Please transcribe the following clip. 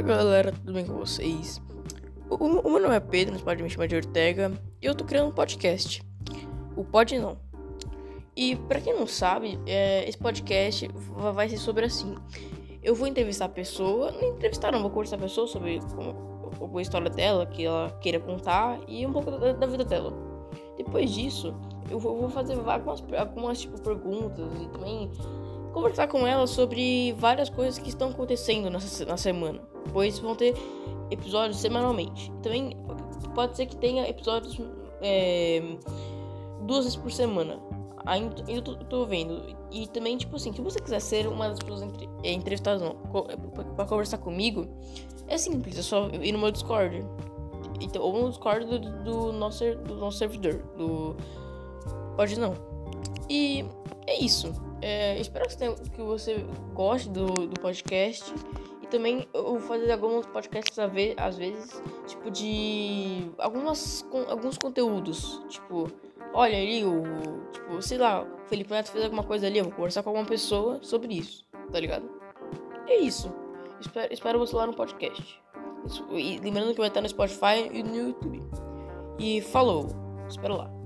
Fala galera, tudo bem com vocês? O, o meu nome é Pedro, você pode me chamar de Ortega e eu tô criando um podcast. O Pode Não. E pra quem não sabe, é, esse podcast vai ser sobre assim. Eu vou entrevistar a pessoa, não entrevistar não, vou conversar a pessoa sobre como, história dela, que ela queira contar e um pouco da, da vida dela. Depois disso, eu vou, fazer algumas, algumas tipo, perguntas e também conversar com ela sobre várias coisas que estão acontecendo nessa, na semana, pois vão ter episódios semanalmente. Também pode ser que tenha episódios é, duas vezes por semana. Ainda eu tô, tô, vendo. E também, tipo assim, se você quiser ser uma das pessoas entre, é, entrevistadas não, pra conversar comigo, é simples, é só ir no meu Discord. Então, ou no Discord do, do, nosso, do nosso servidor, do. Pode não. E é isso. É, espero que você, que você goste do, do podcast. E também eu vou fazer alguns podcasts às vezes, tipo de. Algumas, alguns conteúdos. Tipo, olha ali, o. Tipo, sei lá, o Felipe Neto fez alguma coisa ali, eu vou conversar com alguma pessoa sobre isso, tá ligado? é isso. Espero, espero você lá no podcast. E lembrando que vai estar no Spotify e no YouTube. E falou. Espero lá.